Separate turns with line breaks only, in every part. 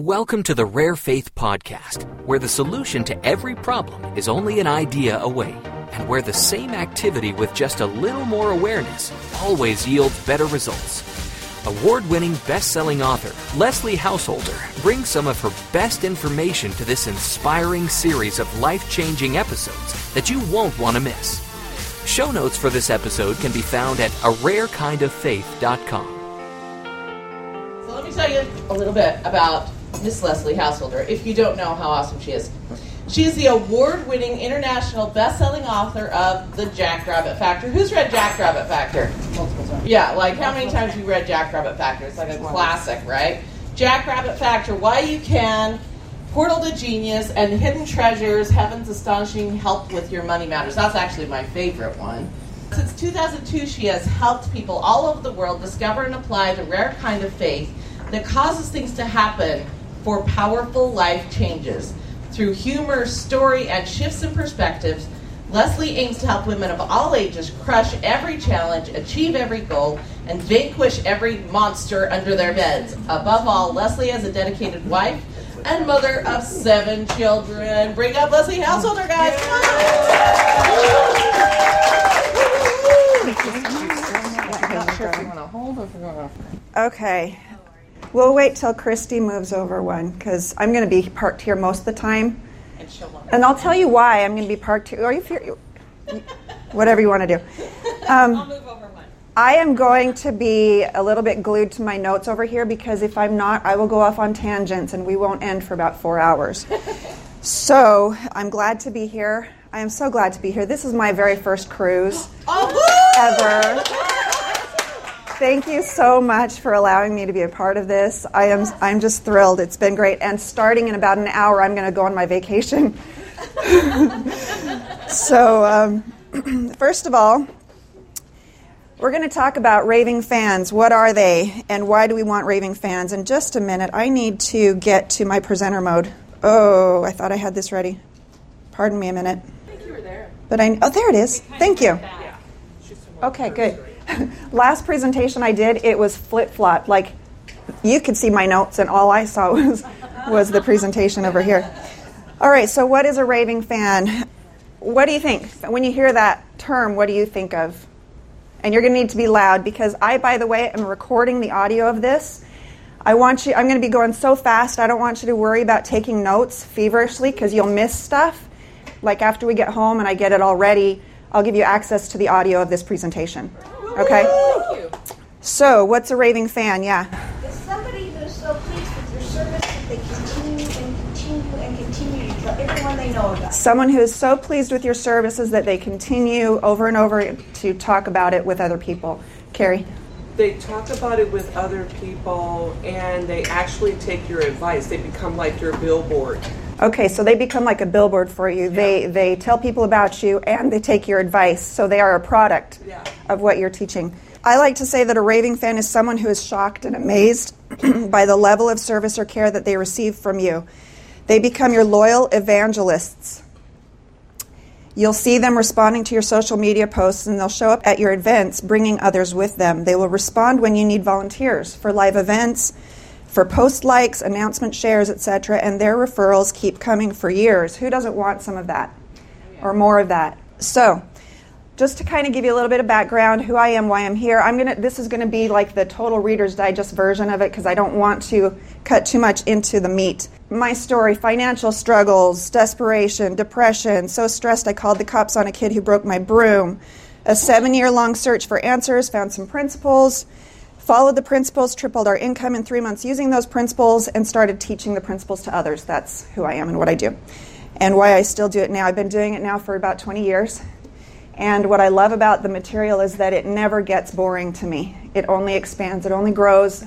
Welcome to the Rare Faith Podcast, where the solution to every problem is only an idea away, and where the same activity with just a little more awareness always yields better results. Award winning best selling author Leslie Householder brings some of her best information to this inspiring series of life changing episodes that you won't want to miss. Show notes for this episode can be found at ararekindoffaith.com.
So let me tell you a little bit about Miss Leslie Householder, if you don't know how awesome she is. She is the award-winning international best-selling author of The Jackrabbit Factor. Who's read Jackrabbit Factor?
Multiple times.
Yeah, like how many times have you read Jackrabbit Factor? It's like a classic, right? Jackrabbit Factor, Why You Can, Portal to Genius, and Hidden Treasures, Heaven's Astonishing Help with Your Money Matters. That's actually my favorite one. Since 2002, she has helped people all over the world discover and apply the rare kind of faith that causes things to happen for powerful life changes. Through humor, story, and shifts in perspectives, Leslie aims to help women of all ages crush every challenge, achieve every goal, and vanquish every monster under their beds. Above all, Leslie is a dedicated wife and mother of seven children. Bring up Leslie Householder, guys.
Okay. We'll wait till Christy moves over one because I'm going to be parked here most of the time.
And she'll love
And I'll tell you why I'm going to be parked here. Or you're, whatever you want to do. Um,
I'll move over one.
I am going to be a little bit glued to my notes over here because if I'm not, I will go off on tangents and we won't end for about four hours. so I'm glad to be here. I am so glad to be here. This is my very first cruise
Oh,
ever. Thank you so much for allowing me to be a part of this. I am I'm just thrilled. It's been great. And starting in about an hour, I'm going to go on my vacation. so, um, first of all, we're going to talk about raving fans. What are they, and why do we want raving fans? In just a minute, I need to get to my presenter mode. Oh, I thought I had this ready. Pardon me a minute.
I think you were there.
But I oh there it is. Thank you. Okay, good. Last presentation I did, it was flip flop. Like you could see my notes, and all I saw was was the presentation over here. All right. So, what is a raving fan? What do you think when you hear that term? What do you think of? And you're going to need to be loud because I, by the way, am recording the audio of this. I want you. I'm going to be going so fast. I don't want you to worry about taking notes feverishly because you'll miss stuff. Like after we get home and I get it all ready, I'll give you access to the audio of this presentation. Okay?
Thank you.
So, what's a raving fan? Yeah.
Is somebody who's so pleased with your service that they continue and continue and continue to tell everyone they know about.
Someone who is so pleased with your services that they continue over and over to talk about it with other people. Carrie?
They talk about it with other people and they actually take your advice. They become like your billboard.
Okay, so they become like a billboard for you. They they tell people about you and they take your advice. So they are a product
Yeah.
of what you're teaching. I like to say that a raving fan is someone who is shocked and amazed by the level of service or care that they receive from you. They become your loyal evangelists. You'll see them responding to your social media posts and they'll show up at your events bringing others with them. They will respond when you need volunteers for live events, for post likes, announcement shares, etc., and their referrals keep coming for years. Who doesn't want some of that or more of that? So, just to kind of give you a little bit of background who I am, why I'm here. I'm to this is to be like the total reader's digest version of it because I don't want to cut too much into the meat. My story, financial struggles, desperation, depression, so stressed I called the cops on a kid who broke my broom. A 7-year long search for answers, found some principles, followed the principles, tripled our income in 3 months using those principles and started teaching the principles to others. That's who I am and what I do. And why I still do it now. I've been doing it now for about 20 years. And what I love about the material is that it never gets boring to me. It only expands, it only grows.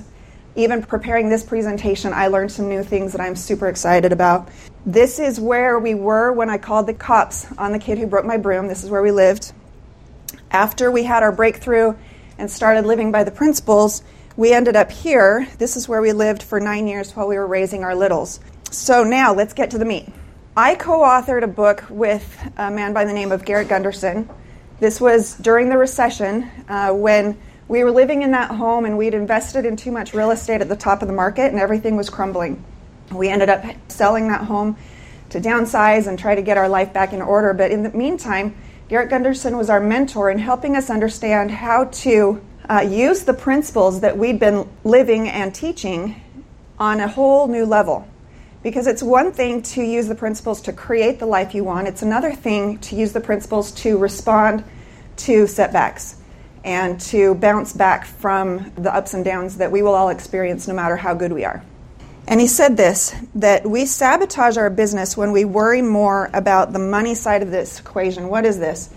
Even preparing this presentation, I learned some new things that I'm super excited about. This is where we were when I called the cops on the kid who broke my broom. This is where we lived. After we had our breakthrough and started living by the principles, we ended up here. This is where we lived for nine years while we were raising our littles. So now let's get to the meat. I co authored a book with a man by the name of Garrett Gunderson. This was during the recession uh, when we were living in that home and we'd invested in too much real estate at the top of the market and everything was crumbling. We ended up selling that home to downsize and try to get our life back in order. But in the meantime, Garrett Gunderson was our mentor in helping us understand how to uh, use the principles that we'd been living and teaching on a whole new level. Because it's one thing to use the principles to create the life you want, it's another thing to use the principles to respond to setbacks and to bounce back from the ups and downs that we will all experience no matter how good we are. And he said this that we sabotage our business when we worry more about the money side of this equation. What is this?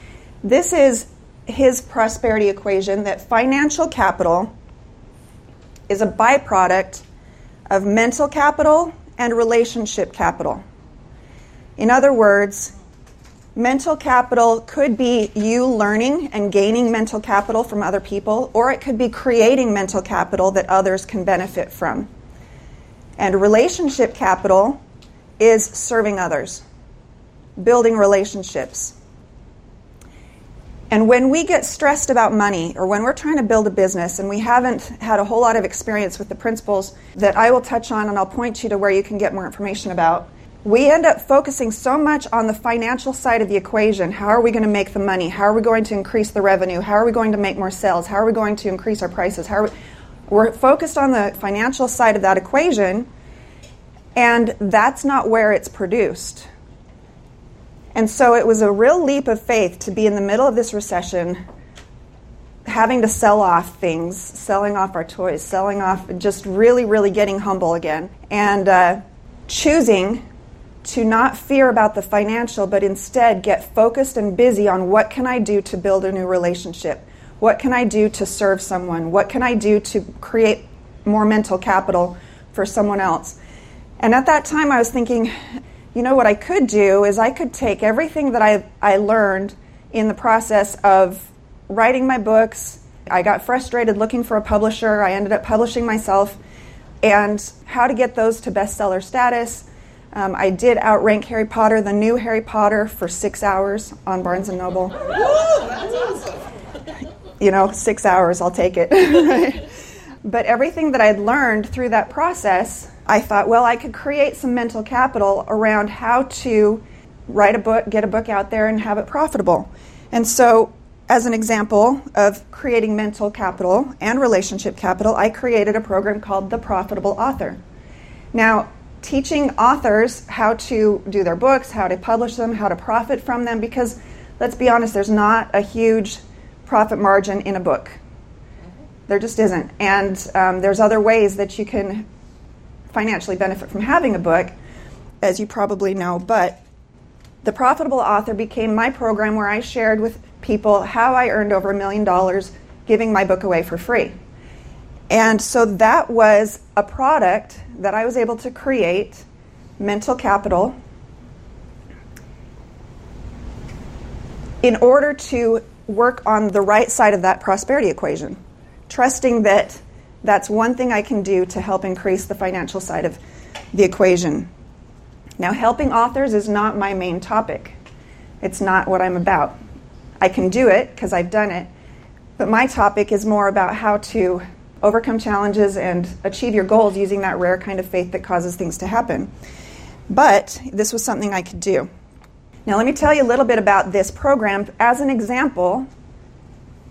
This is his prosperity equation that financial capital is a byproduct of mental capital and relationship capital. In other words, mental capital could be you learning and gaining mental capital from other people, or it could be creating mental capital that others can benefit from. And relationship capital is serving others, building relationships. And when we get stressed about money or when we're trying to build a business and we haven't had a whole lot of experience with the principles that I will touch on and I'll point you to where you can get more information about, we end up focusing so much on the financial side of the equation. How are we going to make the money? How are we going to increase the revenue? How are we going to make more sales? How are we going to increase our prices? How are we, we're focused on the financial side of that equation, and that's not where it's produced. And so it was a real leap of faith to be in the middle of this recession, having to sell off things, selling off our toys, selling off, just really, really getting humble again, and uh, choosing to not fear about the financial, but instead get focused and busy on what can I do to build a new relationship? What can I do to serve someone? What can I do to create more mental capital for someone else? And at that time, I was thinking, you know, what I could do is I could take everything that I, I learned in the process of writing my books. I got frustrated looking for a publisher. I ended up publishing myself. And how to get those to bestseller status. Um, I did outrank Harry Potter, the new Harry Potter, for six hours on Barnes and Noble. You know, six hours, I'll take it. but everything that I'd learned through that process I thought, well, I could create some mental capital around how to write a book, get a book out there, and have it profitable. And so, as an example of creating mental capital and relationship capital, I created a program called The Profitable Author. Now, teaching authors how to do their books, how to publish them, how to profit from them, because let's be honest, there's not a huge profit margin in a book. There just isn't. And um, there's other ways that you can financially benefit from having a book, as you probably know, but the Profitable Author became my program where I shared with people how I earned over a million dollars giving my book away for free. And so that was a product that I was able to create, mental capital, in order to work on the right side of that prosperity equation, trusting that that's one thing I can do to help increase the financial side of the equation. Now, helping authors is not my main topic. It's not what I'm about. I can do it because I've done it, but my topic is more about how to overcome challenges and achieve your goals using that rare kind of faith that causes things to happen. But this was something I could do. Now, let me tell you a little bit about this program. As an example,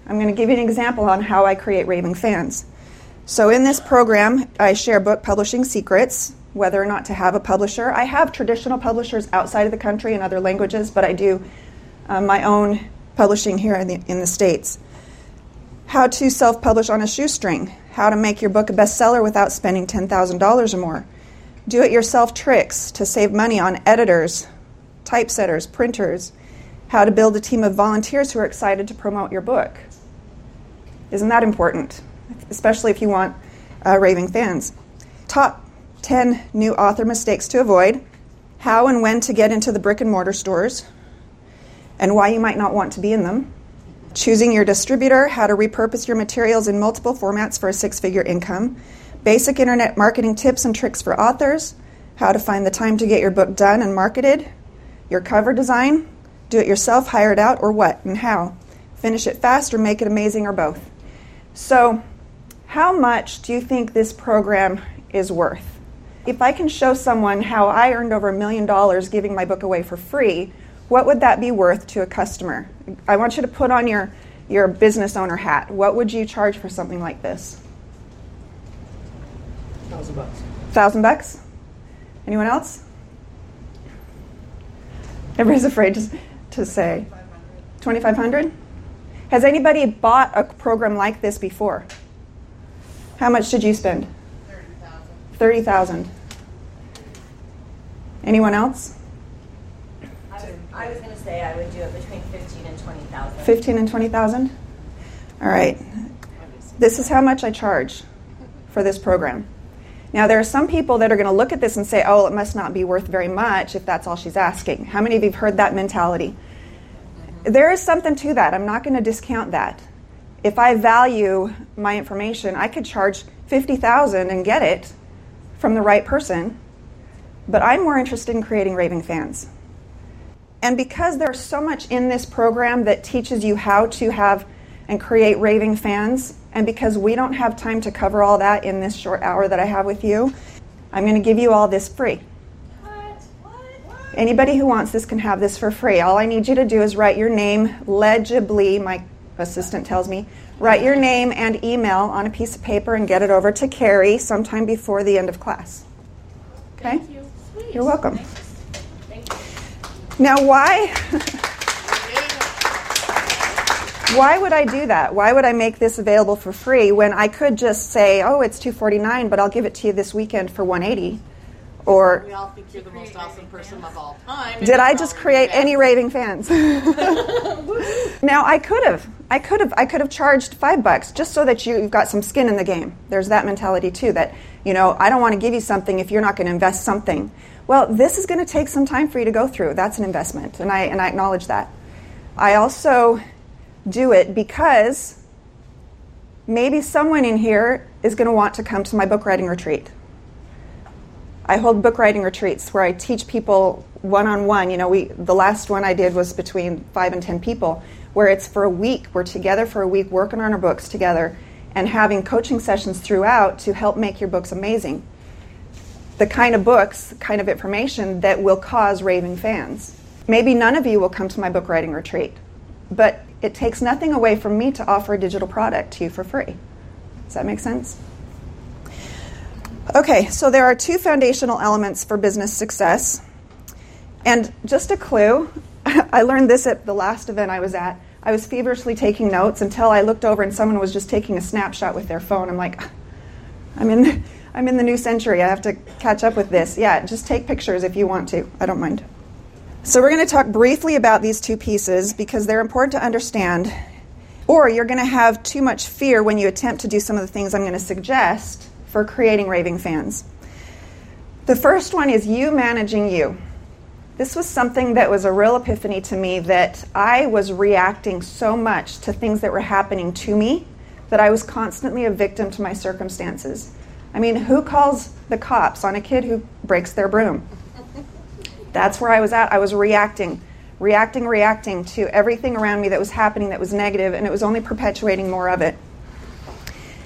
I'm going to give you an example on how I create raving fans. So, in this program, I share book publishing secrets, whether or not to have a publisher. I have traditional publishers outside of the country in other languages, but I do uh, my own publishing here in the, in the States. How to self publish on a shoestring. How to make your book a bestseller without spending $10,000 or more. Do it yourself tricks to save money on editors, typesetters, printers. How to build a team of volunteers who are excited to promote your book. Isn't that important? especially if you want uh, raving fans. Top 10 new author mistakes to avoid, how and when to get into the brick and mortar stores, and why you might not want to be in them. Choosing your distributor, how to repurpose your materials in multiple formats for a six figure income. Basic internet marketing tips and tricks for authors. How to find the time to get your book done and marketed. Your cover design. Do it yourself, hire it out, or what and how. Finish it fast or make it amazing or both. So, how much do you think this program is worth? if I can show someone how I earned over a million dollars giving my book away for free, what would that be worth to a customer? I want you to put on your, your business owner hat. What would you charge for something like this?
Thousand bucks.
Thousand bucks? Anyone else? Everybody's afraid to, to say. 2500 Has anybody bought a program like this before? How much did you spend? 30,000. Anyone else?
I was, I was going to say I would do it between 15 and 20,000.
15 and 20,000? All right. This is how much I charge for this program. Now, there are some people that are going to look at this and say, oh, it must not be worth very much if that's all she's asking. How many of you have heard that mentality? There is something to that. I'm not going to discount that. If I value my information, I could charge 50,000 and get it from the right person, but I'm more interested in creating raving fans. And because there's so much in this program that teaches you how to have and create raving fans, and because we don't have time to cover all that in this short hour that I have with you, I'm going to give you all this free. Anybody who wants this can have this for free. All I need you to do is write your name legibly, my assistant tells me. Write your name and email on a piece of paper and get it over to Carrie sometime before the end of class. Okay?
Thank you. Sweet.
You're welcome. Now, why? why would I do that? Why would I make this available for free when I could just say, "Oh, it's 249, but I'll give it to you this weekend for 180?" Or
We all think you're the most awesome person of all time.
did I just create any raving fans? now I could have, I could have, I could have charged five bucks just so that you, you've got some skin in the game. There's that mentality too. That you know, I don't want to give you something if you're not going to invest something. Well, this is going to take some time for you to go through. That's an investment, and I and I acknowledge that. I also do it because maybe someone in here is going to want to come to my book writing retreat. I hold book writing retreats where I teach people one on one. You know, we the last one I did was between five and ten people, where it's for a week. We're together for a week, working on our books together, and having coaching sessions throughout to help make your books amazing. The kind of books, kind of information that will cause raving fans. Maybe none of you will come to my book writing retreat, but it takes nothing away from me to offer a digital product to you for free. Does that make sense? Okay, so there are two foundational elements for business success. And just a clue I learned this at the last event I was at. I was feverishly taking notes until I looked over and someone was just taking a snapshot with their phone. I'm like, I'm in, I'm in the new century. I have to catch up with this. Yeah, just take pictures if you want to. I don't mind. So, we're going to talk briefly about these two pieces because they're important to understand, or you're going to have too much fear when you attempt to do some of the things I'm going to suggest for creating raving fans. The first one is you managing you. This was something that was a real epiphany to me that I was reacting so much to things that were happening to me that I was constantly a victim to my circumstances. I mean, who calls the cops on a kid who breaks their broom? That's where I was at. I was reacting, reacting, reacting to everything around me that was happening that was negative, and it was only perpetuating more of it.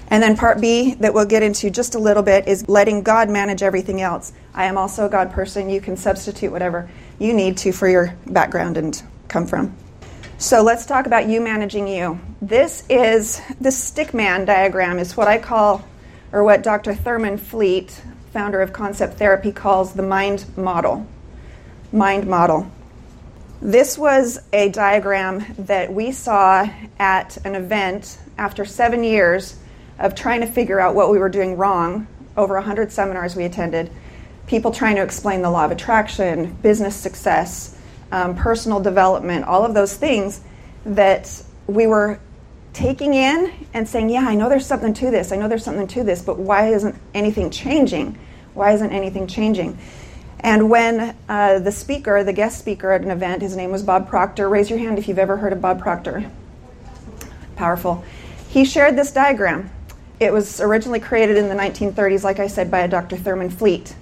And then part B, that we'll get into just a little bit, is letting God manage everything else. I am also a God person. You can substitute whatever you need to for your background and come from. So let's talk about you managing you. This is the stickman diagram is what I call, or what Dr. Thurman Fleet, founder of Concept Therapy, calls the mind model. Mind model. This was a diagram that we saw at an event after seven years of trying to figure out what we were doing wrong. Over 100 seminars we attended, people trying to explain the law of attraction, business success, um, personal development, all of those things that we were taking in and saying, Yeah, I know there's something to this, I know there's something to this, but why isn't anything changing? Why isn't anything changing? And when uh, the speaker, the guest speaker at an event, his name was Bob Proctor, raise your hand if you've ever heard of Bob Proctor. Powerful. He shared this diagram. It was originally created in the 1930s, like I said, by a Dr. Thurman Fleet.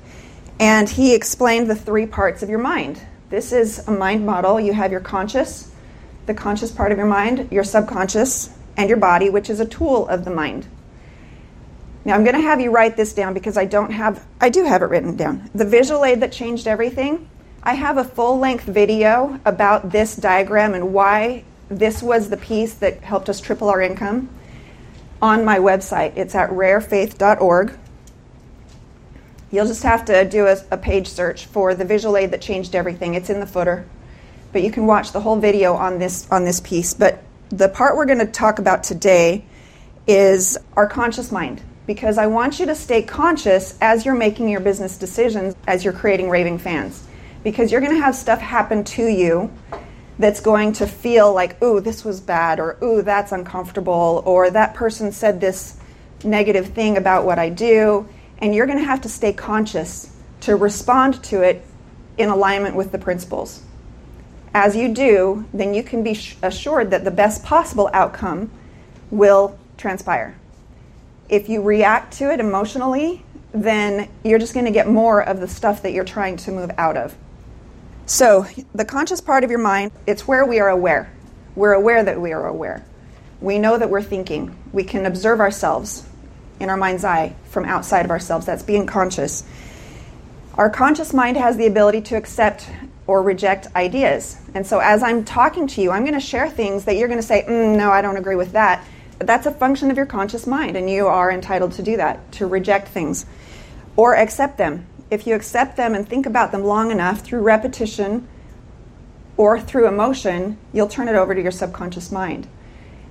And he explained the three parts of your mind. This is a mind model. You have your conscious, the conscious part of your mind, your subconscious, and your body, which is a tool of the mind. Now I'm going to have you write this down because I don't have I do have it written down. The visual aid that changed everything. I have a full-length video about this diagram and why this was the piece that helped us triple our income on my website. It's at rarefaith.org. You'll just have to do a, a, page search for the visual aid that changed everything. It's in the footer. But you can watch the whole video on this on this piece. But the part we're going to talk about today is our conscious mind because I want you to stay conscious as you're making your business decisions as you're creating raving fans because you're going to have stuff happen to you that's going to feel like, ooh, this was bad, or ooh, that's uncomfortable, or that person said this negative thing about what I do. And you're going to have to stay conscious to respond to it in alignment with the principles. As you do, then you can be assured that the best possible outcome will transpire. If you react to it emotionally, then you're just going to get more of the stuff that you're trying to move out of. So, the conscious part of your mind, it's where we are aware. We're aware that we are aware. We know that we're thinking. We can observe ourselves in our mind's eye from outside of ourselves. That's being conscious. Our conscious mind has the ability to accept or reject ideas. And so, as I'm talking to you, I'm going to share things that you're going to say, mm, no, I don't agree with that. That's a function of your conscious mind, and you are entitled to do that, to reject things or accept them if you accept them and think about them long enough through repetition or through emotion, you'll turn it over to your subconscious mind.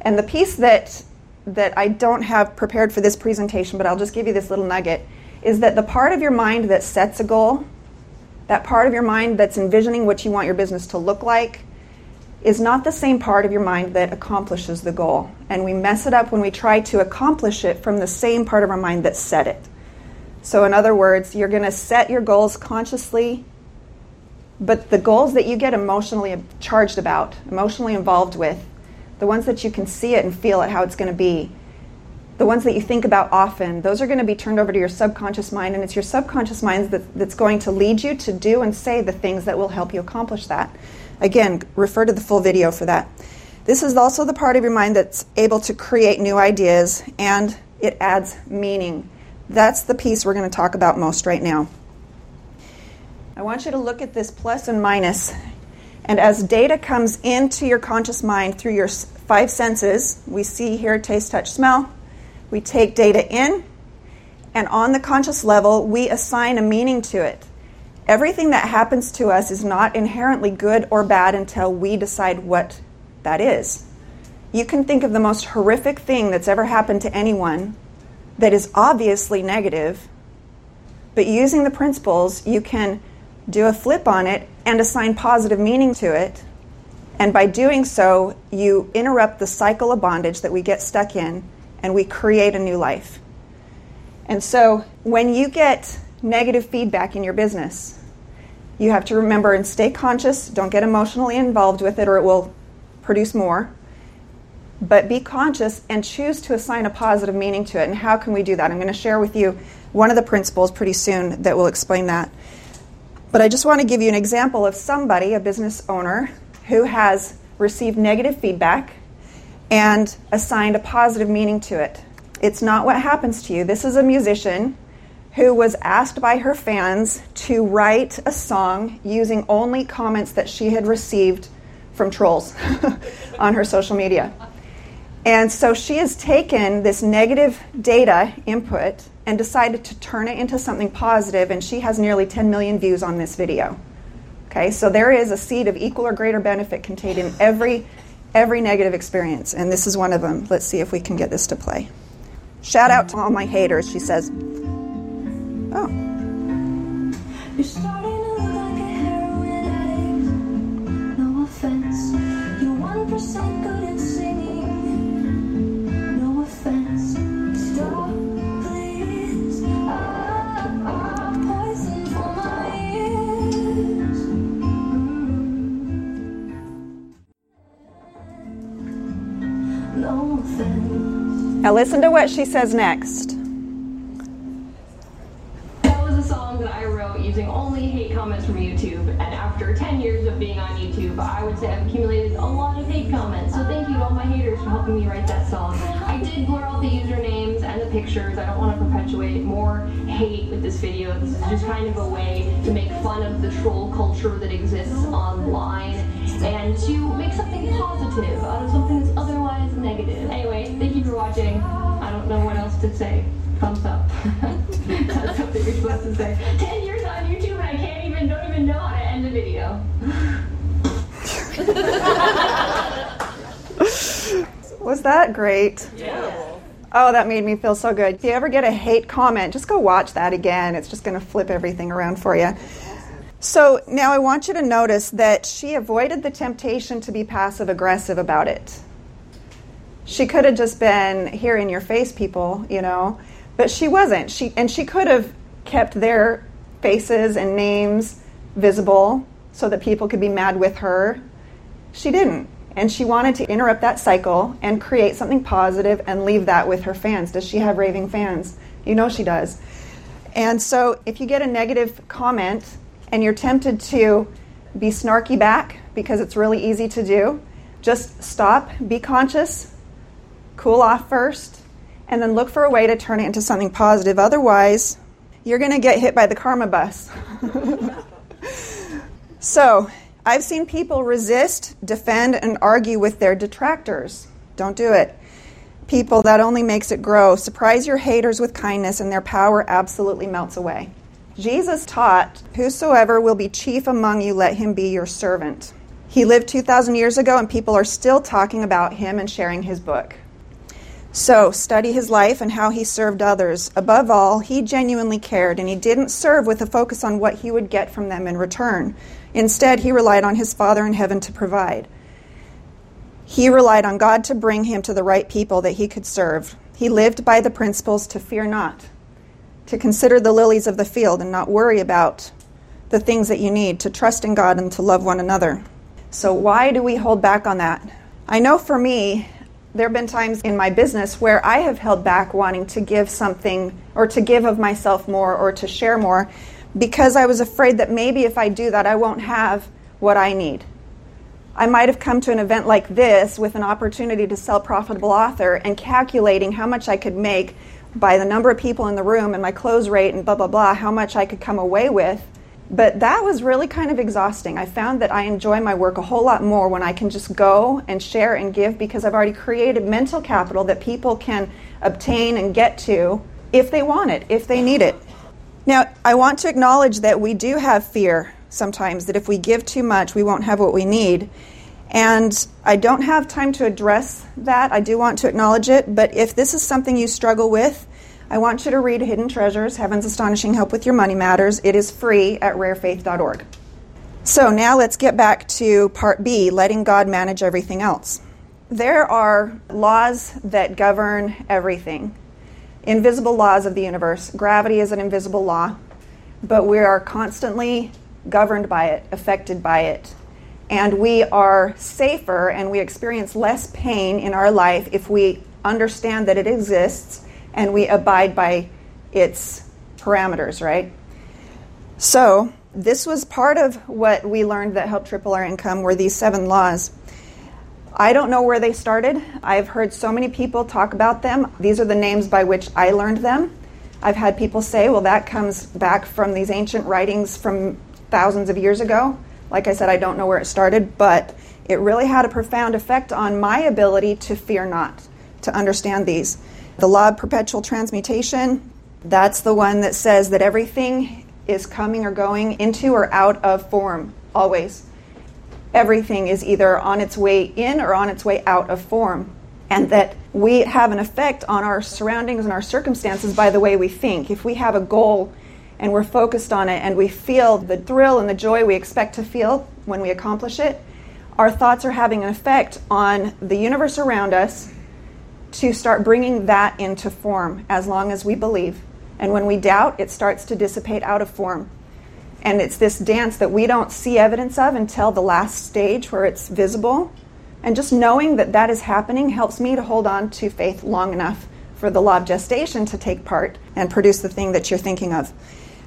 And the piece that that I don't have prepared for this presentation, but I'll just give you this little nugget, is that the part of your mind that sets a goal, that part of your mind that's envisioning what you want your business to look like, is not the same part of your mind that accomplishes the goal. And we mess it up when we try to accomplish it from the same part of our mind that set it. So, in other words, you're going to set your goals consciously, but the goals that you get emotionally charged about, emotionally involved with, the ones that you can see it and feel it, how it's going to be, the ones that you think about often, those are going to be turned over to your subconscious mind, and it's your subconscious mind that, that's going to lead you to do and say the things that will help you accomplish that. Again, refer to the full video for that. This is also the part of your mind that's able to create new ideas and it adds meaning that's the piece we're going to talk about most right now. I want you to look at this plus and minus. And as data comes into your conscious mind through your five senses, we see, hear, taste, touch, smell, we take data in, and on the conscious level, we assign a meaning to it. Everything that happens to us is not inherently good or bad until we decide what that is. You can think of the most horrific thing that's ever happened to anyone that is obviously negative, but using the principles, you can do a flip on it and assign positive meaning to it. And by doing so, you interrupt the cycle of bondage that we get stuck in and we create a new life. And so, when you get negative feedback in your business, you have to remember and stay conscious. Don't get emotionally involved with it or it will produce more but be conscious and choose to assign a positive meaning to it. And how can we do that? I'm going to share with you one of the principles pretty soon that will explain that. But I just want to give you an example of somebody, a business owner, who has received negative feedback and assigned a positive meaning to it. It's not what happens to you. This is a musician who was asked by her fans to write a song using only comments that she had received from trolls on her social media. And so she has taken this negative data input and decided to turn it into something positive, and she has nearly 10 million views on this video. Okay, so there is a seed of equal or greater benefit contained in every every negative experience, and this is one of them. Let's see if we can get this to play. Shout out to all my haters, she says. Oh. You're starting to look like a heroin addict. No offense. You're 1% good at singing. no offense Now listen to what she says next.
That was a song that I wrote using all the pictures. I don't want to perpetuate more hate with this video. This is just kind of a way to make fun of the troll culture that exists online and to make something positive out of something that's otherwise negative. Anyway, thank you for watching. I don't know what else to say. Thumbs up. That's something you're supposed to say. Ten years on YouTube and I can't even, don't even know how to end a video.
Was that great?
Yeah.
Oh, that made me feel so good. If you ever get a hate comment, just go watch that again. It's just going to flip everything around for you. So now I want you to notice that she avoided the temptation to be passive aggressive about it. She could have just been here in your face, people, you know, but she wasn't. She and she could have kept their faces and names visible so that people could be mad with her. She didn't. And she wanted to interrupt that cycle and create something positive and leave that with her fans. Does she have raving fans? You know she does. And so if you get a negative comment and you're tempted to be snarky back because it's really easy to do, just stop, be conscious, cool off first, and then look for a way to turn it into something positive. Otherwise, you're going to get hit by the karma bus. so, I've seen people resist, defend, and argue with their detractors. Don't do it. People, that only makes it grow. Surprise your haters with kindness, and their power absolutely melts away. Jesus taught, Whosoever will be chief among you, let him be your servant. He lived 2,000 years ago, and people are still talking about him and sharing his book. So, study his life and how he served others. Above all, he genuinely cared, and he didn't serve with a focus on what he would get from them in return. Instead, he relied on his Father in heaven to provide. He relied on God to bring him to the right people that he could serve. He lived by the principles to fear not, to consider the lilies of the field and not worry about the things that you need, to trust in God and to love one another. So, why do we hold back on that? I know for me, there have been times in my business where I have held back wanting to give something or to give of myself more or to share more because I was afraid that maybe if I do that, I won't have what I need. I might have come to an event like this with an opportunity to sell profitable author and calculating how much I could make by the number of people in the room and my close rate and blah, blah, blah, how much I could come away with. But that was really kind of exhausting. I found that I enjoy my work a whole lot more when I can just go and share and give because I've already created mental capital that people can obtain and get to if they want it, if they need it. Now, I want to acknowledge that we do have fear sometimes that if we give too much, we won't have what we need. And I don't have time to address that. I do want to acknowledge it. But if this is something you struggle with, I want you to read Hidden Treasures Heaven's Astonishing Help with Your Money Matters. It is free at rarefaith.org. So now let's get back to part B letting God manage everything else. There are laws that govern everything, invisible laws of the universe. Gravity is an invisible law, but we are constantly governed by it, affected by it. And we are safer and we experience less pain in our life if we understand that it exists and we abide by its parameters, right? So, this was part of what we learned that helped triple our income were these seven laws. I don't know where they started. I've heard so many people talk about them. These are the names by which I learned them. I've had people say, well, that comes back from these ancient writings from thousands of years ago. Like I said, I don't know where it started, but it really had a profound effect on my ability to fear not, to understand these. The law of perpetual transmutation, that's the one that says that everything is coming or going into or out of form, always. Everything is either on its way in or on its way out of form. And that we have an effect on our surroundings and our circumstances by the way we think. If we have a goal and we're focused on it and we feel the thrill and the joy we expect to feel when we accomplish it, our thoughts are having an effect on the universe around us to start bringing that into form as long as we believe. And when we doubt, it starts to dissipate out of form. And it's this dance that we don't see evidence of until the last stage where it's visible. And just knowing that that is happening helps me to hold on to faith long enough for the law of gestation to take part and produce the thing that you're thinking of.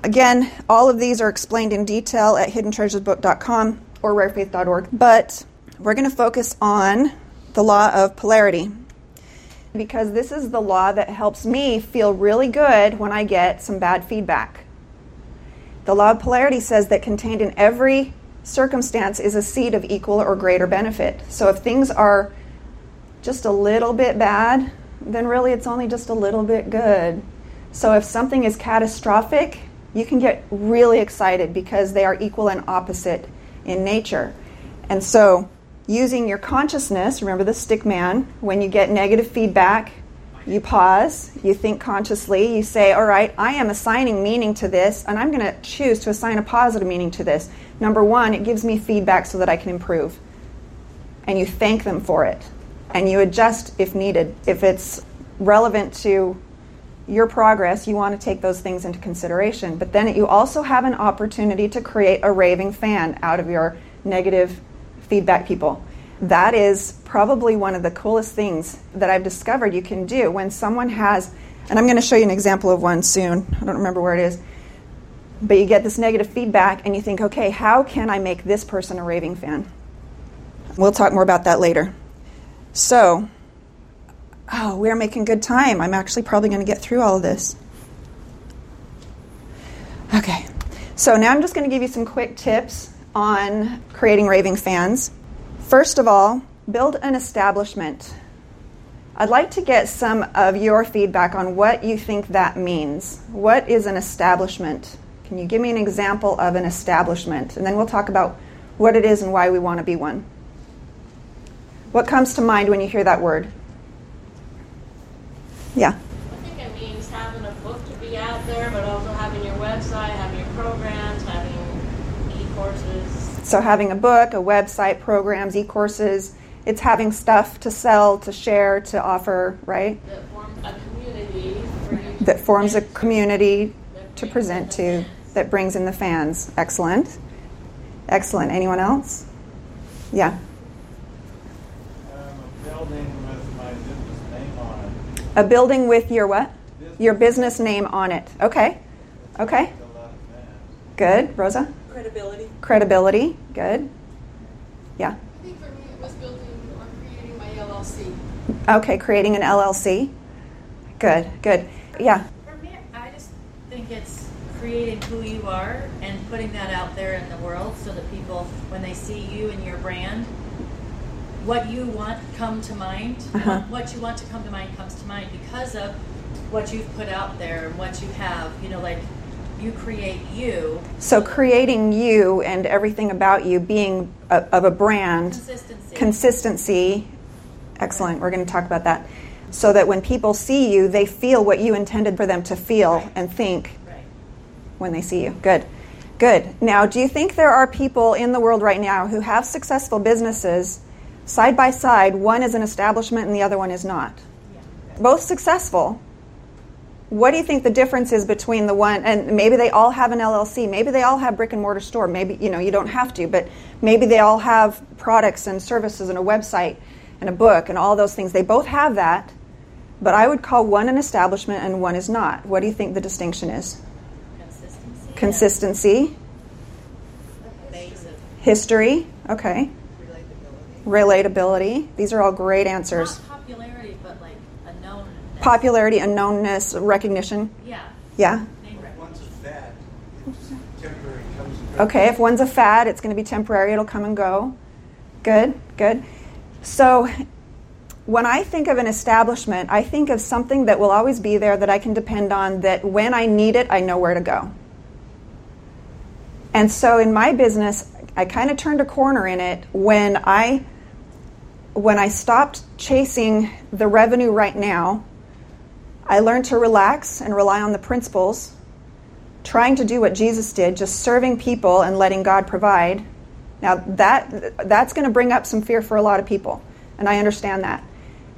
Again, all of these are explained in detail at hiddentreasuresbook.com or rarefaith.org, but we're going to focus on the law of polarity because this is the law that helps me feel really good when I get some bad feedback. The law of polarity says that contained in every circumstance is a seed of equal or greater benefit. So if things are just a little bit bad, then really it's only just a little bit good. So if something is catastrophic, you can get really excited because they are equal and opposite in nature. And so, using your consciousness, remember the stick man, when you get negative feedback, you pause, you think consciously, you say, All right, I am assigning meaning to this, and I'm going to choose to assign a positive meaning to this. Number one, it gives me feedback so that I can improve. And you thank them for it. And you adjust if needed. If it's relevant to your progress, you want to take those things into consideration. But then you also have an opportunity to create a raving fan out of your negative feedback people. That is probably one of the coolest things that I've discovered you can do when someone has, and I'm going to show you an example of one soon. I don't remember where it is. But you get this negative feedback and you think, okay, how can I make this person a raving fan? We'll talk more about that later. So, oh, we're making good time. I'm actually probably going to get through all of this. Okay, so now I'm just going to give you some quick tips on creating raving fans. First of all, build an establishment. I'd like to get some of your feedback on what you think that means. What is an establishment? Can you give me an example of an establishment? And then we'll talk about what it is and why we want to be one. What comes to mind when you hear that word? Yeah.
I think it means having a book to be out there, but also having your website, having your programs, having e-courses.
So having a book, a website, programs, e-courses, it's having stuff to sell, to share, to offer, right?
That forms a community for you to
That forms a community to present to, that brings in the fans. Excellent. Excellent. Anyone else? Yeah.
Um, a building with my business name on it.
A building with your what? Your business name on it. Okay. Okay.
A lot of fans.
Good. Rosa?
Credibility.
Credibility. Good. Yeah.
I think for me it was building or creating my LLC.
Okay. Creating an LLC. Good. Good. Yeah.
For me, I just think it's creating who you are and putting that out there in the world so that people, when they see you and your brand, what you want come to mind.
Uh-huh.
What you want to come to mind comes to mind because of what you've put out there and what you have. You know, like you create you.
So creating you and everything about you being a, of a brand.
Consistency.
Consistency. Excellent. We're going to talk about that. So that when people see you, they feel what you intended for them to feel
Right.
and think
Right.
when they see you. Good. Good. Now, do you think there are people in the world right now who have successful businesses side by side? One is an establishment and the other one is not. Both successful. What do you think the difference is between the one and maybe they all have an LLC, maybe they all have brick and mortar store, maybe you know you don't have to, but maybe they all have products and services and a website and a book and all those things. They both have that, but I would call one an establishment and one is not. What do you think the distinction is?
Consistency.
Consistency, history, okay, relatability. These are all great answers.
not popularity, but like a known.
Popularity, unknownness, recognition.
Yeah.
Yeah.
Name recognition.
Once a fad, temporary comes and goes.
Okay, if one's a fad, it's going to be temporary, it'll come and go. Good, good. So, when I think of an establishment, I think of something that will always be there that I can depend on, that when I need it, I know where to go. And so, in my business, I kind of turned a corner in it when I when I stopped chasing the revenue right now. I learned to relax and rely on the principles trying to do what Jesus did, just serving people and letting God provide. Now that that's going to bring up some fear for a lot of people, and I understand that.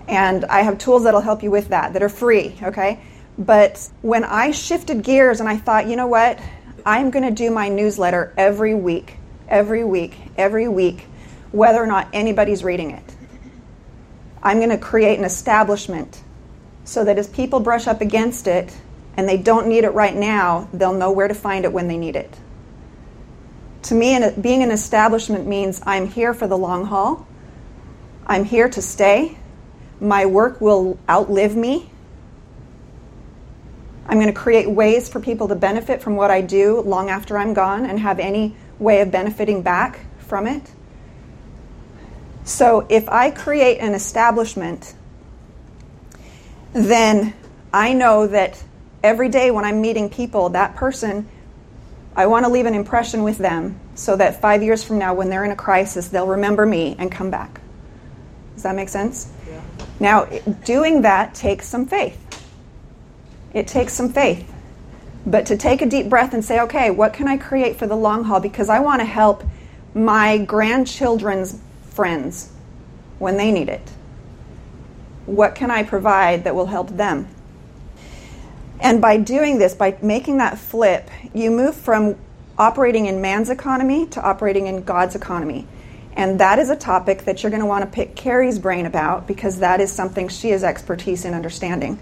And I have tools that'll help you with that that are free, okay? But when I shifted gears and I thought, you know what? I'm going to do my newsletter every week, every week, every week, whether or not anybody's reading it. I'm going to create an establishment so that as people brush up against it, and they don't need it right now, they'll know where to find it when they need it. To me, being an establishment means I'm here for the long haul. I'm here to stay. My work will outlive me. I'm going to create ways for people to benefit from what I do long after I'm gone and have any way of benefiting back from it. So if I create an establishment, then I know that every day when I'm meeting people, that person, I want to leave an impression with them so that five years from now, when they're in a crisis, they'll remember me and come back. Does that make sense? Yeah. Now, doing that takes some faith. It takes some faith. But to take a deep breath and say, okay, what can I create for the long haul? Because I want to help my grandchildren's friends when they need it. What can I provide that will help them? And by doing this, by making that flip, you move from operating in man's economy to operating in God's economy. And that is a topic that you're going to want to pick Carrie's brain about because that is something she has expertise in understanding.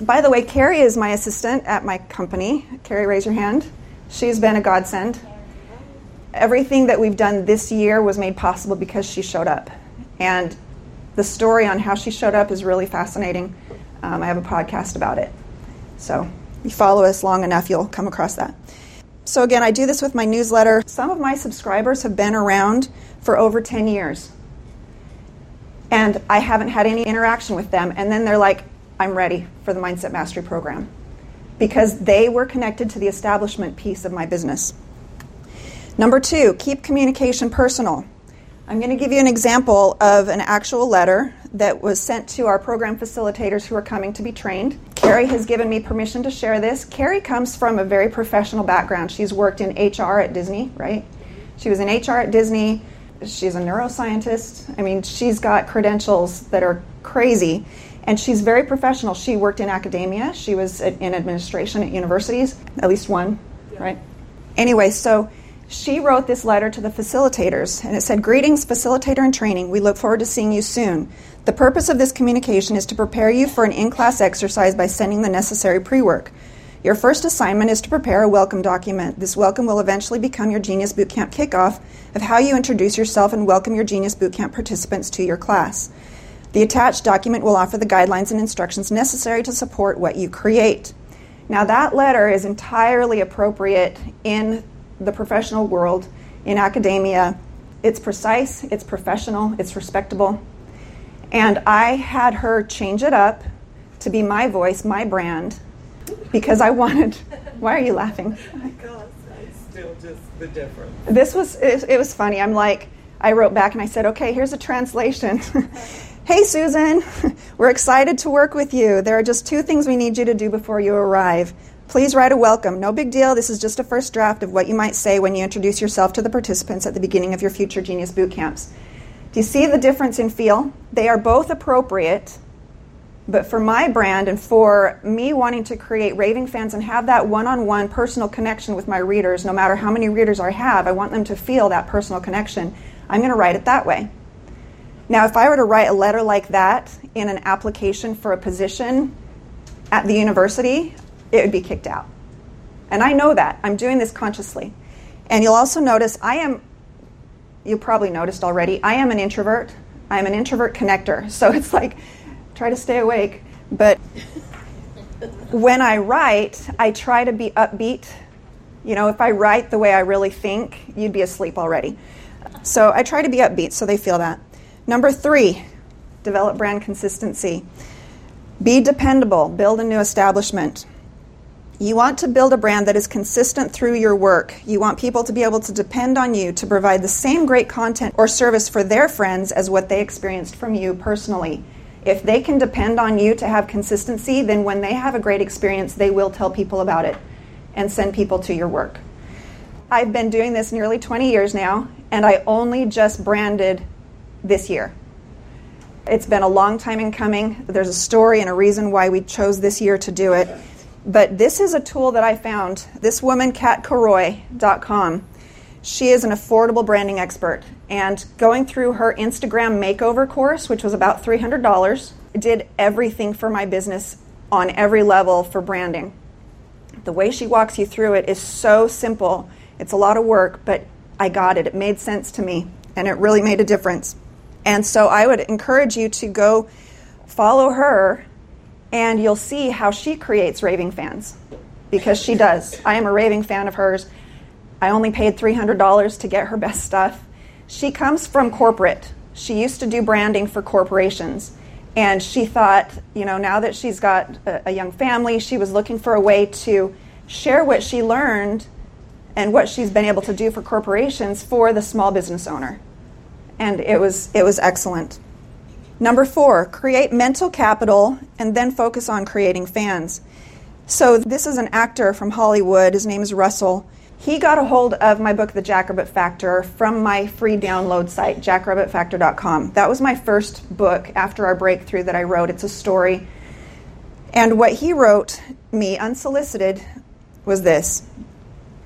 By the way, Carrie is my assistant at my company. Carrie, raise your hand. She's been a godsend. Everything that we've done this year was made possible because she showed up. And the story on how she showed up is really fascinating. Um, I have a podcast about it. So, you follow us long enough, you'll come across that. So, again, I do this with my newsletter. Some of my subscribers have been around for over 10 years. And I haven't had any interaction with them. And then they're like, I'm ready for the Mindset Mastery program because they were connected to the establishment piece of my business. Number two, keep communication personal. I'm going to give you an example of an actual letter that was sent to our program facilitators who are coming to be trained. Carrie has given me permission to share this. Carrie comes from a very professional background. She's worked in HR at Disney, right? She was in HR at Disney. She's a neuroscientist. I mean, she's got credentials that are crazy. And she's very professional. She worked in academia, she was in administration at universities, at least one, yeah. right? Anyway, so she wrote this letter to the facilitators, and it said Greetings, facilitator in training. We look forward to seeing you soon. The purpose of this communication is to prepare you for an in class exercise by sending the necessary pre work. Your first assignment is to prepare a welcome document. This welcome will eventually become your Genius Bootcamp kickoff of how you introduce yourself and welcome your Genius Bootcamp participants to your class. The attached document will offer the guidelines and instructions necessary to support what you create. Now, that letter is entirely appropriate in the professional world, in academia. It's precise, it's professional, it's respectable. And I had her change it up to be my voice, my brand, because I wanted. Why are you laughing?
Oh because I still just the difference.
This was, it, it was funny. I'm like, I wrote back and I said, okay, here's a translation. Hey, Susan, we're excited to work with you. There are just two things we need you to do before you arrive. Please write a welcome. No big deal. This is just a first draft of what you might say when you introduce yourself to the participants at the beginning of your future Genius Boot Camps. Do you see the difference in feel? They are both appropriate, but for my brand and for me wanting to create raving fans and have that one on one personal connection with my readers, no matter how many readers I have, I want them to feel that personal connection. I'm going to write it that way. Now, if I were to write a letter like that in an application for a position at the university, it would be kicked out. And I know that. I'm doing this consciously. And you'll also notice I am, you probably noticed already, I am an introvert. I'm an introvert connector. So it's like, try to stay awake. But when I write, I try to be upbeat. You know, if I write the way I really think, you'd be asleep already. So I try to be upbeat so they feel that. Number three, develop brand consistency. Be dependable, build a new establishment. You want to build a brand that is consistent through your work. You want people to be able to depend on you to provide the same great content or service for their friends as what they experienced from you personally. If they can depend on you to have consistency, then when they have a great experience, they will tell people about it and send people to your work. I've been doing this nearly 20 years now, and I only just branded this year. It's been a long time in coming. There's a story and a reason why we chose this year to do it. But this is a tool that I found. This woman, katkaroy.com, she is an affordable branding expert. And going through her Instagram makeover course, which was about $300, did everything for my business on every level for branding. The way she walks you through it is so simple. It's a lot of work, but I got it. It made sense to me, and it really made a difference. And so I would encourage you to go follow her, and you'll see how she creates raving fans because she does. I am a raving fan of hers. I only paid $300 to get her best stuff. She comes from corporate. She used to do branding for corporations. And she thought, you know, now that she's got a, a young family, she was looking for a way to share what she learned and what she's been able to do for corporations for the small business owner. And it was, it was excellent. Number four, create mental capital and then focus on creating fans. So, this is an actor from Hollywood. His name is Russell. He got a hold of my book, The Jackrabbit Factor, from my free download site, jackrabbitfactor.com. That was my first book after our breakthrough that I wrote. It's a story. And what he wrote me, unsolicited, was this.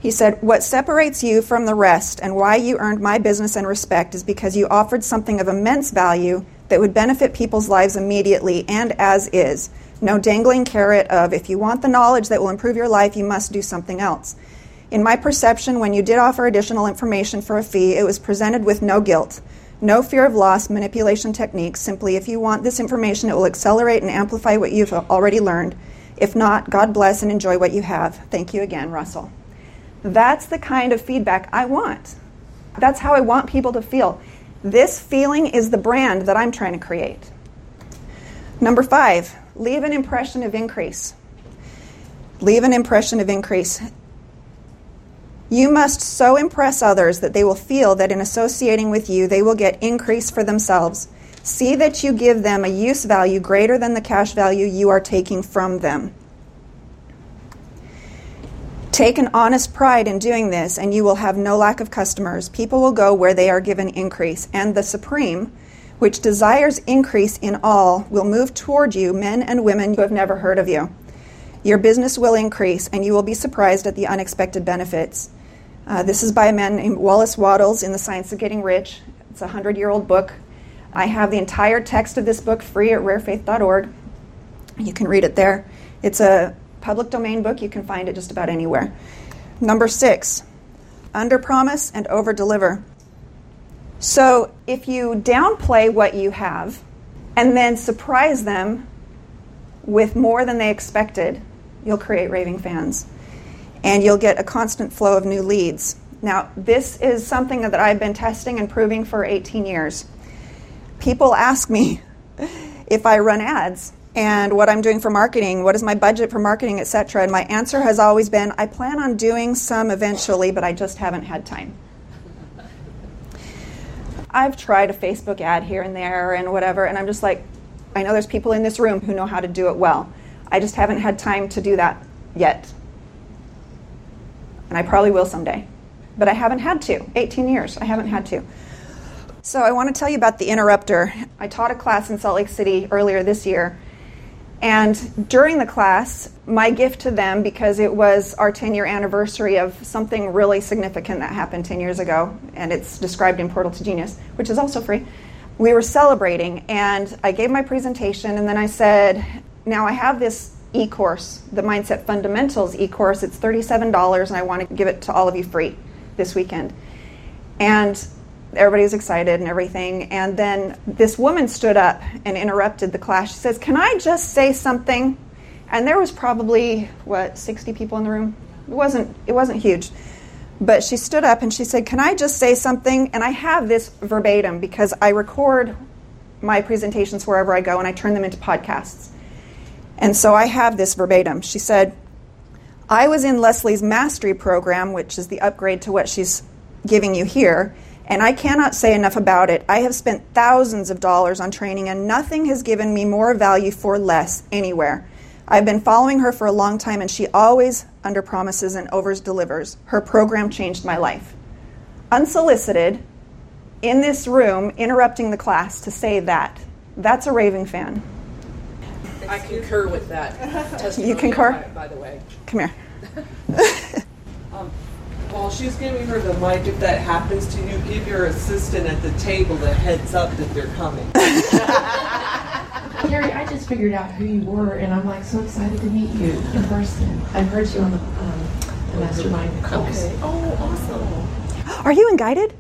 He said, What separates you from the rest and why you earned my business and respect is because you offered something of immense value that would benefit people's lives immediately and as is. No dangling carrot of, if you want the knowledge that will improve your life, you must do something else. In my perception, when you did offer additional information for a fee, it was presented with no guilt, no fear of loss, manipulation techniques. Simply, if you want this information, it will accelerate and amplify what you've already learned. If not, God bless and enjoy what you have. Thank you again, Russell. That's the kind of feedback I want. That's how I want people to feel. This feeling is the brand that I'm trying to create. Number five, leave an impression of increase. Leave an impression of increase. You must so impress others that they will feel that in associating with you, they will get increase for themselves. See that you give them a use value greater than the cash value you are taking from them. Take an honest pride in doing this, and you will have no lack of customers. People will go where they are given increase, and the Supreme, which desires increase in all, will move toward you, men and women who have never heard of you. Your business will increase, and you will be surprised at the unexpected benefits. Uh, this is by a man named Wallace Wattles in The Science of Getting Rich. It's a 100 year old book. I have the entire text of this book free at rarefaith.org. You can read it there. It's a public domain book. You can find it just about anywhere. Number six, under promise and over deliver. So if you downplay what you have and then surprise them with more than they expected, you'll create raving fans and you'll get a constant flow of new leads. Now, this is something that I've been testing and proving for 18 years. People ask me if I run ads and what I'm doing for marketing, what is my budget for marketing, etc. And my answer has always been I plan on doing some eventually, but I just haven't had time. I've tried a Facebook ad here and there and whatever, and I'm just like, I know there's people in this room who know how to do it well. I just haven't had time to do that yet. And I probably will someday. But I haven't had to. 18 years, I haven't had to. So I want to tell you about the interrupter. I taught a class in Salt Lake City earlier this year and during the class, my gift to them, because it was our 10 year anniversary of something really significant that happened 10 years ago, and it's described in Portal to Genius, which is also free, we were celebrating. And I gave my presentation, and then I said, Now I have this e course, the Mindset Fundamentals e course. It's $37, and I want to give it to all of you free this weekend. And everybody was excited and everything. And then this woman stood up and interrupted the class. She says, Can I just say something? And there was probably, what, 60 people in the room? It wasn't, it wasn't huge. But she stood up and she said, Can I just say something? And I have this verbatim because I record my presentations wherever I go and I turn them into podcasts. And so I have this verbatim. She said, I was in Leslie's mastery program, which is the upgrade to what she's giving you here and I cannot say enough about it. I have spent thousands of dollars on training, and nothing has given me more value for less anywhere. I've been following her for a long time, and she always under promises and overs delivers. Her program changed my life. Unsolicited, in this room, interrupting the class to say that. That's a raving fan.
I concur with that.
you concur?
By, by the way.
Come here.
while she's giving her the mic, if that happens to you, give your assistant at the table a heads up that they're coming.
Carrie, I just figured out who you were, and I'm like so excited to meet you in person. I've heard you on the, um, the mastermind calls.
Okay. Oh, awesome.
Are you in Guided?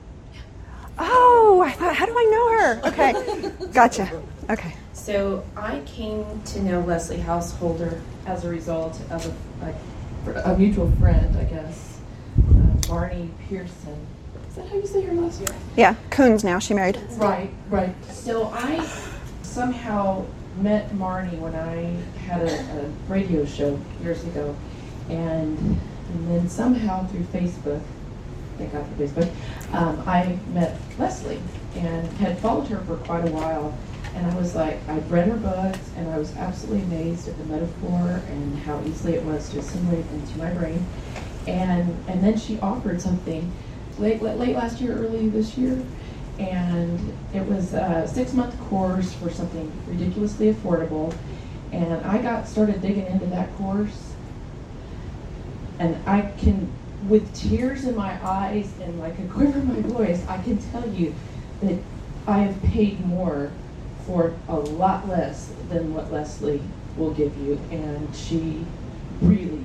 Oh, I thought, how do I know her? Okay, gotcha. Okay.
So I came to know Leslie Householder as a result of a, a, a mutual friend, I guess, Marnie Pehrson. Is that how you say her last name?
Yeah, Coons now. She married.
Right, right. So I somehow met Marnie when I had a, a radio show years ago, and, and then somehow through Facebook, thank God for Facebook, um, I met Leslie and had followed her for quite a while. And I was like, I'd read her books, and I was absolutely amazed at the metaphor and how easily it was to assimilate into my brain. And and then she offered something late late, last year, early this year, and it was a six month course for something ridiculously affordable. And I got started digging into that course, and I can, with tears in my eyes and like a quiver in my voice, I can tell you that I have paid more for a lot less than what Leslie will give you, and she really,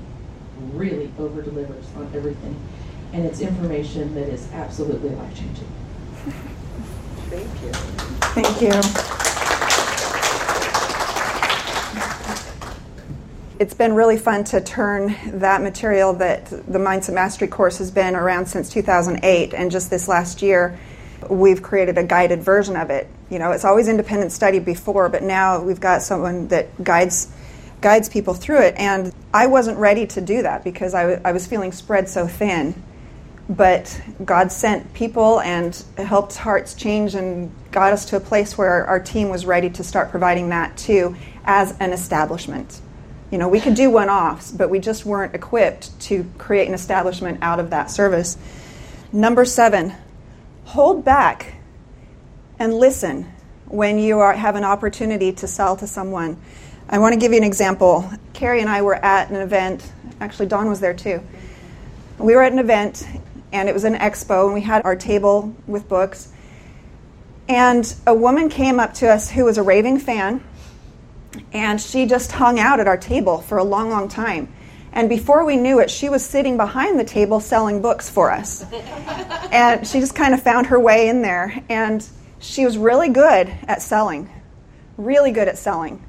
really over delivers on everything. And it's information that is absolutely life changing.
Thank you.
Thank you. It's been really fun to turn that material that the Mindset Mastery course has been around since 2008, and just this last year, we've created a guided version of it. You know, it's always independent study before, but now we've got someone that guides guides people through it. And I wasn't ready to do that because I, w- I was feeling spread so thin. But God sent people and helped hearts change and got us to a place where our team was ready to start providing that too as an establishment. You know, we could do one offs, but we just weren't equipped to create an establishment out of that service. Number seven, hold back and listen when you are, have an opportunity to sell to someone. I want to give you an example. Carrie and I were at an event, actually, Dawn was there too. We were at an event, and it was an expo, and we had our table with books. And a woman came up to us who was a raving fan, and she just hung out at our table for a long, long time. And before we knew it, she was sitting behind the table selling books for us. and she just kind of found her way in there. And she was really good at selling, really good at selling.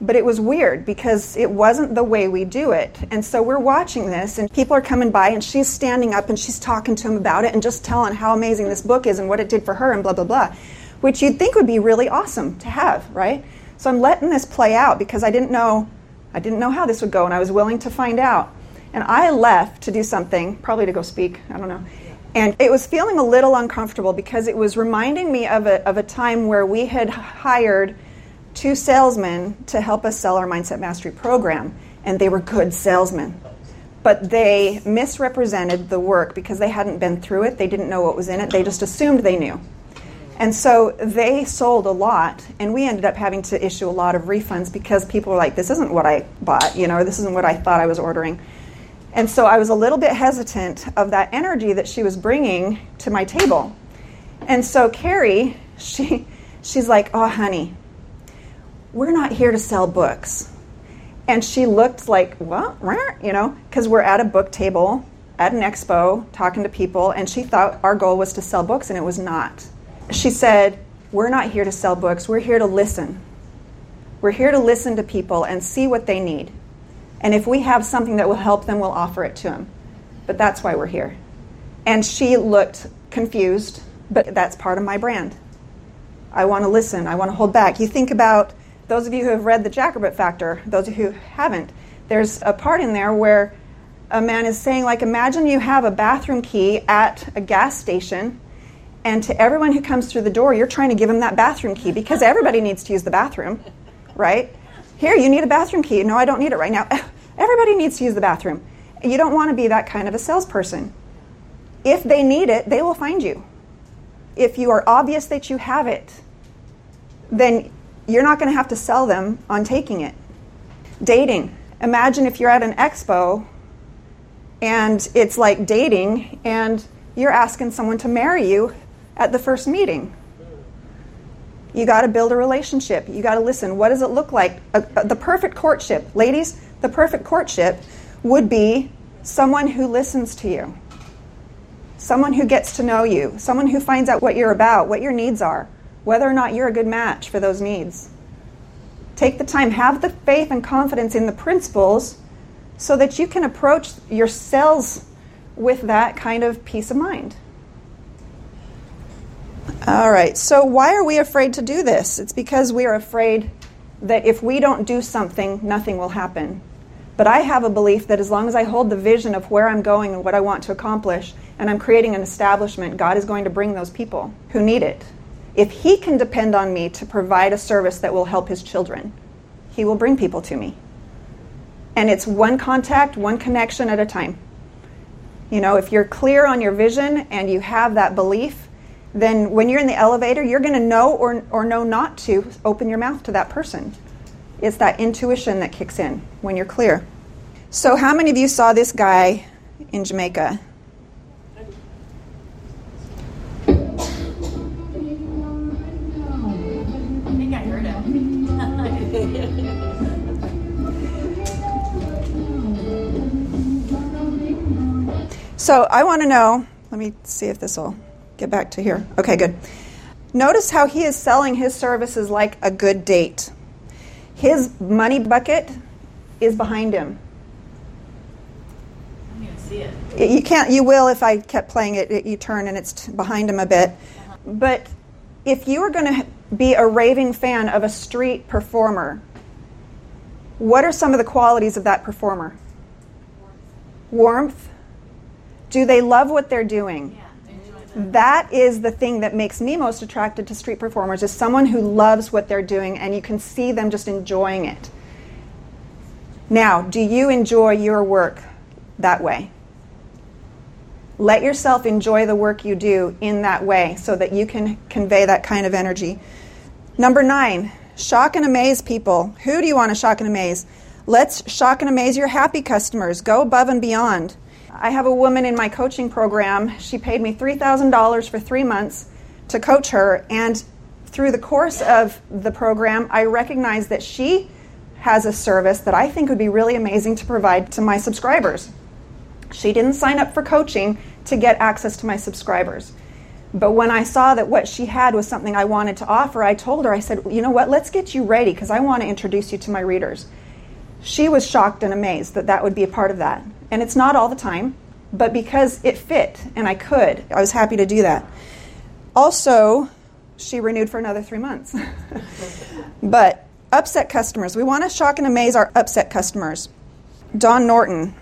But it was weird because it wasn't the way we do it. And so we're watching this, and people are coming by, and she's standing up and she's talking to them about it and just telling how amazing this book is and what it did for her and blah, blah, blah, which you'd think would be really awesome to have, right? So I'm letting this play out because I didn't know I didn't know how this would go and I was willing to find out. And I left to do something, probably to go speak, I don't know. And it was feeling a little uncomfortable because it was reminding me of a, of a time where we had hired two salesmen to help us sell our Mindset Mastery program, and they were good salesmen. But they misrepresented the work because they hadn't been through it, they didn't know what was in it, they just assumed they knew. And so they sold a lot, and we ended up having to issue a lot of refunds because people were like, this isn't what I bought, you know, this isn't what I thought I was ordering. And so I was a little bit hesitant of that energy that she was bringing to my table. And so Carrie, she, she's like, oh, honey, we're not here to sell books. And she looked like, what? You know, because we're at a book table at an expo talking to people, and she thought our goal was to sell books, and it was not she said, We're not here to sell books, we're here to listen. We're here to listen to people and see what they need. And if we have something that will help them, we'll offer it to them. But that's why we're here. And she looked confused, but that's part of my brand. I want to listen, I want to hold back. You think about those of you who have read The Jackrabbit Factor, those of you who haven't, there's a part in there where a man is saying, like, imagine you have a bathroom key at a gas station and to everyone who comes through the door, you're trying to give them that bathroom key because everybody needs to use the bathroom, right? Here, you need a bathroom key. No, I don't need it right now. Everybody needs to use the bathroom. You don't want to be that kind of a salesperson. If they need it, they will find you. If you are obvious that you have it, then you're not going to have to sell them on taking it. Dating. Imagine if you're at an expo and it's like dating and you're asking someone to marry you at the first meeting. You got to build a relationship. You got to listen. What does it look like? the perfect courtship, ladies, the perfect courtship would be someone who listens to you, someone who gets to know you, someone who finds out what you're about, what your needs are, whether or not you're a good match for those needs. Take the time, have the faith and confidence in the principles so that you can approach your sales with that kind of peace of mind. All right, so why are we afraid to do this? It's because we are afraid that if we don't do something, nothing will happen. But I have a belief that as long as I hold the vision of where I'm going and what I want to accomplish, and I'm creating an establishment, God is going to bring those people who need it. If He can depend on me to provide a service that will help His children, He will bring people to me. And it's one contact, one connection at a time. You know, if you're clear on your vision and you have that belief, then when you're in the elevator, you're going to know or, or know not to open your mouth to that person. It's that intuition that kicks in when you're clear. So, how many of you saw this guy in Jamaica? So I want to know, let me see if this will get back to here. Okay, good. Notice how he is selling his services like a good date. His money bucket is behind him.
I don't even see it.
You can't, you will if I kept playing it, you turn and it's behind him a bit. Uh-huh. But if you are going to be a raving fan of a street performer, what are some of the qualities of that performer? Warmth do they love what they're doing? that is the thing that makes me most attracted to street performers is someone who loves what they're doing and you can see them just enjoying it. Now, do you enjoy your work that way? Let yourself enjoy the work you do in that way so that you can convey that kind of energy. Number nine, shock and amaze people. Who do you want to shock and amaze? Let's shock and amaze your happy customers. Go above and beyond. I have a woman in my coaching program. She paid me $3,000 for three months to coach her. And through the course of the program, I recognized that she has a service that I think would be really amazing to provide to my subscribers. She didn't sign up for coaching to get access to my subscribers. But when I saw that what she had was something I wanted to offer, I told her, I said, you know what, let's get you ready because I want to introduce you to my readers. She was shocked and amazed that that would be a part of that. And it's not all the time, but because it fit and I could, I was happy to do that. Also, she renewed for another three months. but upset customers, we want to shock and amaze our upset customers. Dawn Norton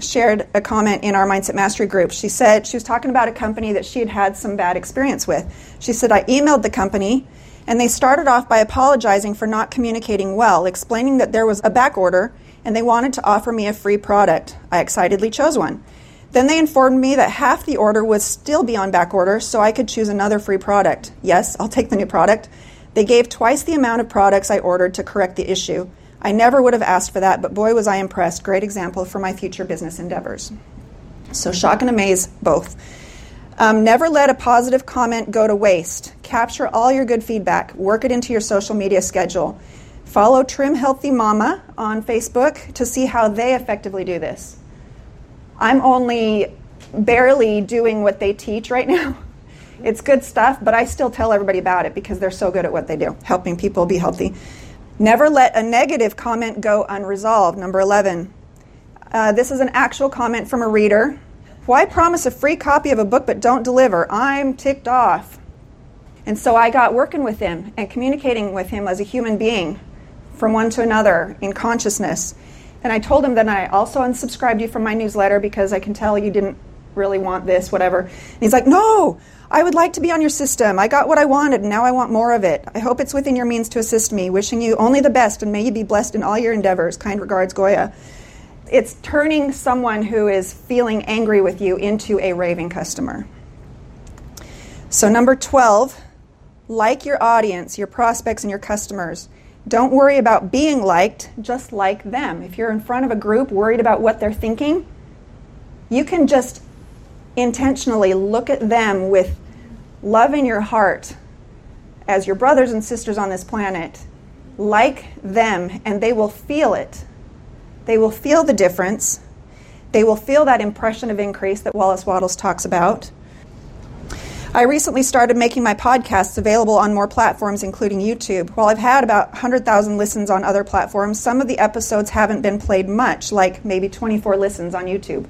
shared a comment in our Mindset Mastery group. She said she was talking about a company that she had had some bad experience with. She said, I emailed the company and they started off by apologizing for not communicating well, explaining that there was a back order and they wanted to offer me a free product. I excitedly chose one. Then they informed me that half the order would still be on back order, so I could choose another free product. Yes, I'll take the new product. They gave twice the amount of products I ordered to correct the issue. I never would have asked for that, but boy, was I impressed. Great example for my future business endeavors. So, shock and amaze both. Um, never let a positive comment go to waste. Capture all your good feedback, work it into your social media schedule. Follow Trim Healthy Mama on Facebook to see how they effectively do this. I'm only barely doing what they teach right now. It's good stuff, but I still tell everybody about it because they're so good at what they do, helping people be healthy. Never let a negative comment go unresolved. Number 11. Uh, this is an actual comment from a reader. Why promise a free copy of a book but don't deliver? I'm ticked off. And so I got working with him and communicating with him as a human being from one to another in consciousness. And I told him that I also unsubscribed you from my newsletter because I can tell you didn't really want this, whatever. And he's like, No, I would like to be on your system. I got what I wanted, and now I want more of it. I hope it's within your means to assist me. Wishing you only the best, and may you be blessed in all your endeavors. Kind regards, Goya. It's turning someone who is feeling angry with you into a raving customer. So, number 12, like your audience, your prospects, and your customers. Don't worry about being liked, just like them. If you're in front of a group worried about what they're thinking, you can just intentionally look at them with love in your heart as your brothers and sisters on this planet like them and they will feel it. They will feel the difference. They will feel that impression of increase that Wallace Wattles talks about. I recently started making my podcasts available on more platforms, including YouTube. While I've had about 100,000 listens on other platforms, some of the episodes haven't been played much, like maybe 24 listens on YouTube.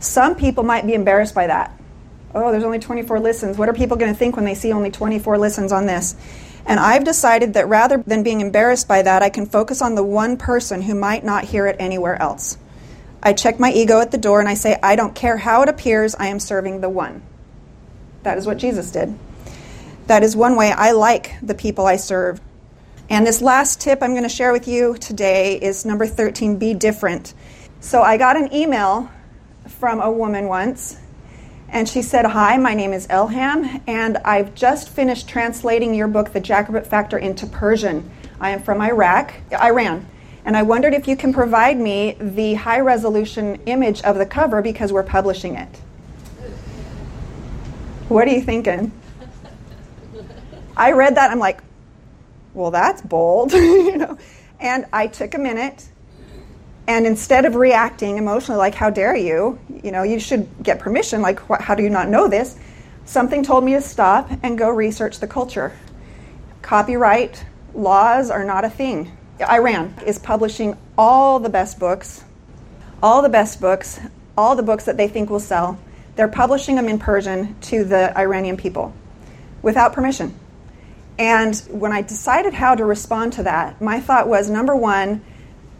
Some people might be embarrassed by that. Oh, there's only 24 listens. What are people going to think when they see only 24 listens on this? And I've decided that rather than being embarrassed by that, I can focus on the one person who might not hear it anywhere else. I check my ego at the door and I say, I don't care how it appears, I am serving the one. That is what Jesus did. That is one way I like the people I serve. And this last tip I'm going to share with you today is number 13 be different. So I got an email from a woman once, and she said, Hi, my name is Elham, and I've just finished translating your book, The Jackrabbit Factor, into Persian. I am from Iraq, Iran. And I wondered if you can provide me the high resolution image of the cover because we're publishing it. What are you thinking? I read that, I'm like, well, that's bold, you know. And I took a minute, and instead of reacting emotionally, like, how dare you, you know, you should get permission, like, wh- how do you not know this? Something told me to stop and go research the culture. Copyright laws are not a thing. Iran is publishing all the best books, all the best books, all the books that they think will sell they're publishing them in Persian to the Iranian people without permission. And when I decided how to respond to that, my thought was number one,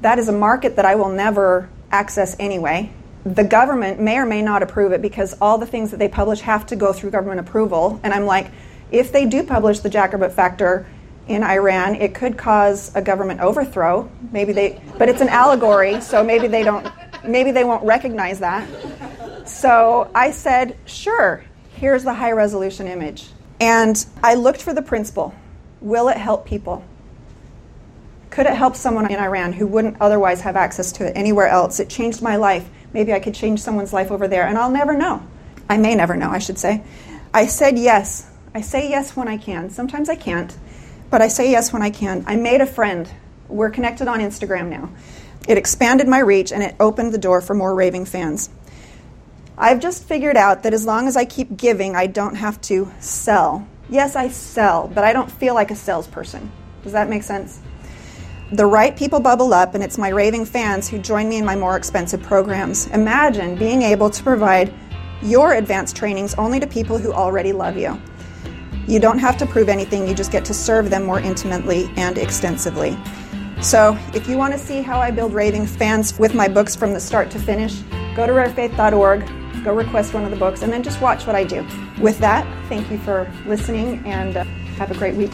that is a market that I will never access anyway. The government may or may not approve it because all the things that they publish have to go through government approval. And I'm like, if they do publish the Jackrabbit Factor in Iran, it could cause a government overthrow. Maybe they, but it's an allegory, so maybe they don't, maybe they won't recognize that. So I said, sure, here's the high resolution image. And I looked for the principle will it help people? Could it help someone in Iran who wouldn't otherwise have access to it anywhere else? It changed my life. Maybe I could change someone's life over there, and I'll never know. I may never know, I should say. I said yes. I say yes when I can. Sometimes I can't, but I say yes when I can. I made a friend. We're connected on Instagram now. It expanded my reach and it opened the door for more raving fans. I've just figured out that as long as I keep giving, I don't have to sell. Yes, I sell, but I don't feel like a salesperson. Does that make sense? The right people bubble up, and it's my raving fans who join me in my more expensive programs. Imagine being able to provide your advanced trainings only to people who already love you. You don't have to prove anything, you just get to serve them more intimately and extensively. So, if you want to see how I build raving fans with my books from the start to finish, go to rarefaith.org go request one of the books, and then just watch what I do. With that, thank you for listening and uh, have a great week.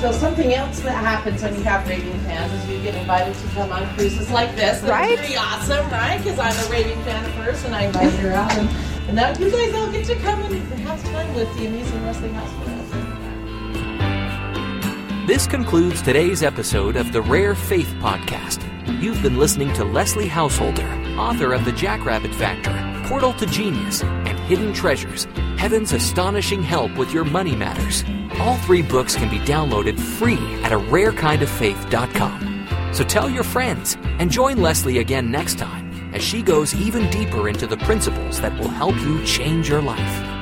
So something else that happens when you have raving fans is you get invited to come on cruises like this. That's
right?
pretty awesome, right? Because I'm a raving fan first, and I invite her out, and, and now you guys all get to come and have fun with the Amazing Leslie Householder.
This concludes today's episode of the Rare Faith Podcast. You've been listening to Leslie Householder, author of The Jackrabbit Factor, Portal to Genius, and Hidden Treasures Heaven's Astonishing Help with Your Money Matters. All three books can be downloaded free at a rarekindoffaith.com. So tell your friends and join Leslie again next time as she goes even deeper into the principles that will help you change your life.